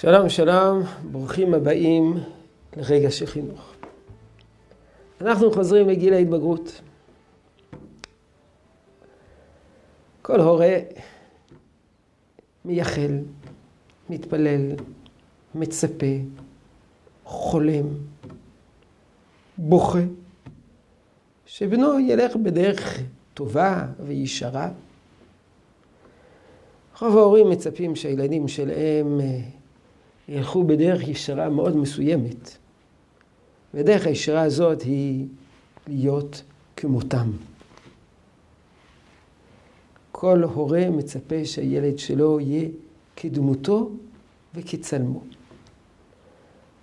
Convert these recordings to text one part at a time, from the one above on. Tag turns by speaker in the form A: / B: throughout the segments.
A: שלום, שלום, ברוכים הבאים לרגע של חינוך. אנחנו חוזרים לגיל ההתבגרות. כל הורה מייחל, מתפלל, מצפה, חולם, בוכה, שבנו ילך בדרך טובה וישרה. רוב ההורים מצפים שהילדים שלהם ילכו בדרך ישרה מאוד מסוימת. ודרך הישרה הזאת היא להיות כמותם. כל הורה מצפה שהילד שלו יהיה כדמותו וכצלמו.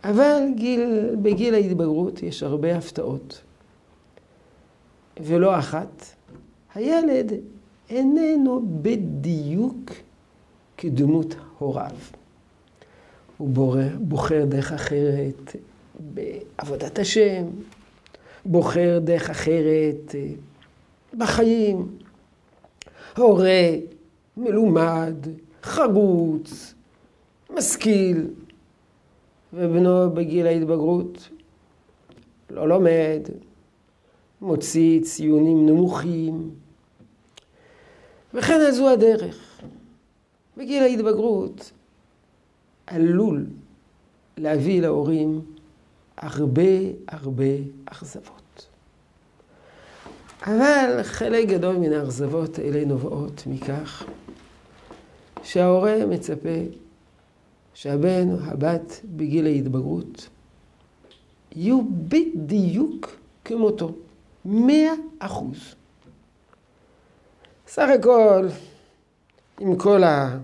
A: אבל גיל, בגיל ההתבגרות יש הרבה הפתעות. ולא אחת, הילד איננו בדיוק כדמות הוריו. הוא בוחר דרך אחרת בעבודת השם, בוחר דרך אחרת בחיים. הורה מלומד, חרוץ, משכיל, ובנו בגיל ההתבגרות לא לומד, מוציא ציונים נמוכים, וכן זו הדרך. בגיל ההתבגרות עלול להביא להורים הרבה הרבה אכזבות. אבל חלק גדול מן האכזבות האלה נובעות מכך שההורה מצפה שהבן או הבת בגיל ההתבגרות יהיו בדיוק כמותו, מאה אחוז. סך הכל, עם כל ה...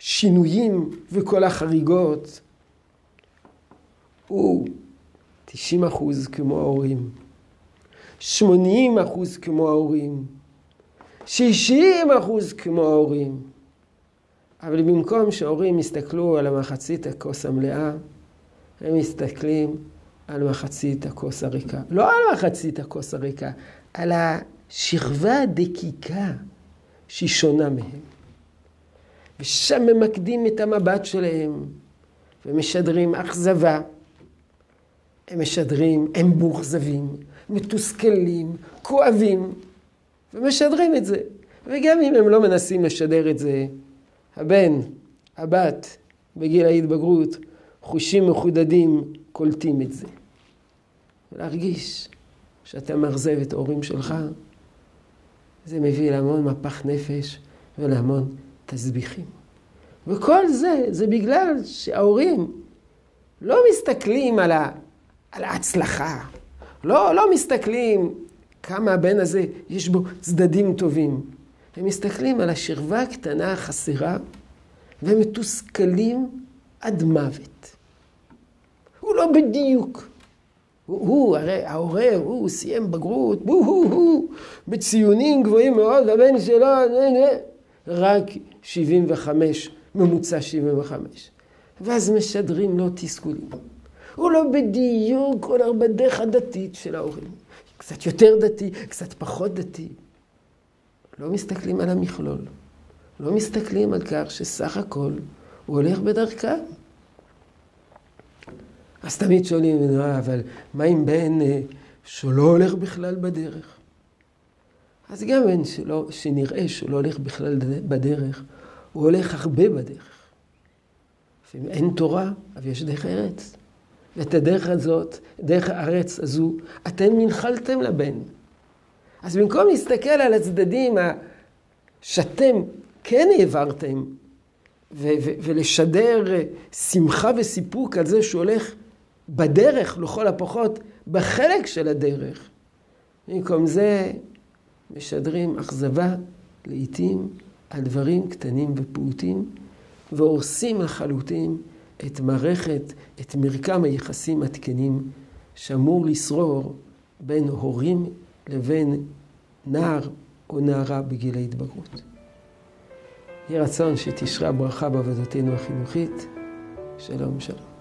A: השינויים וכל החריגות הוא 90 אחוז כמו ההורים, 80 אחוז כמו ההורים, 60 אחוז כמו ההורים. אבל במקום שההורים יסתכלו על המחצית הכוס המלאה, הם מסתכלים על מחצית הכוס הריקה. לא על מחצית הכוס הריקה, על השכבה הדקיקה שהיא שונה מהם. ושם ממקדים את המבט שלהם ומשדרים אכזבה. הם משדרים, הם מאוכזבים, מתוסכלים, כואבים, ומשדרים את זה. וגם אם הם לא מנסים לשדר את זה, הבן, הבת, בגיל ההתבגרות, חושים מחודדים קולטים את זה. להרגיש שאתה מאכזב את ההורים שלך, זה מביא להמון מפח נפש ולהמון תסביכים. וכל זה, זה בגלל שההורים לא מסתכלים על, ה, על ההצלחה, לא, לא מסתכלים כמה הבן הזה יש בו צדדים טובים. הם מסתכלים על השכבה הקטנה החסרה והם מתוסכלים עד מוות. הוא לא בדיוק. הוא, הוא הרי ההורה, הוא סיים בגרות, הוא, הוא, הוא, בציונים גבוהים מאוד, הבן שלו, רק 75, ממוצע 75. ואז משדרים לו תסכולים. הוא לא בדיוק הולך בדרך הדתית של ההורים. קצת יותר דתי, קצת פחות דתי. לא מסתכלים על המכלול. לא מסתכלים על כך שסך הכל הוא הולך בדרכם. אז תמיד שואלים, אבל מה עם בן אה, שלא הולך בכלל בדרך? אז גם בן שנראה שהוא לא הולך בכלל בדרך, הוא הולך הרבה בדרך. לפעמים אין תורה, אבל יש דרך ארץ. ואת הדרך הזאת, דרך הארץ הזו, אתם הנחלתם לבן. אז במקום להסתכל על הצדדים שאתם כן העברתם, ו- ו- ולשדר שמחה וסיפוק על זה שהוא הולך בדרך, לכל הפחות, בחלק של הדרך. במקום זה, משדרים אכזבה לעתים על דברים קטנים ופעוטים, והורסים לחלוטין את מערכת, את מרקם היחסים התקנים שאמור לשרור בין הורים לבין נער או נערה בגיל ההתבגרות. יהי רצון שתשרה ברכה בעבודתנו החינוכית. שלום שלום.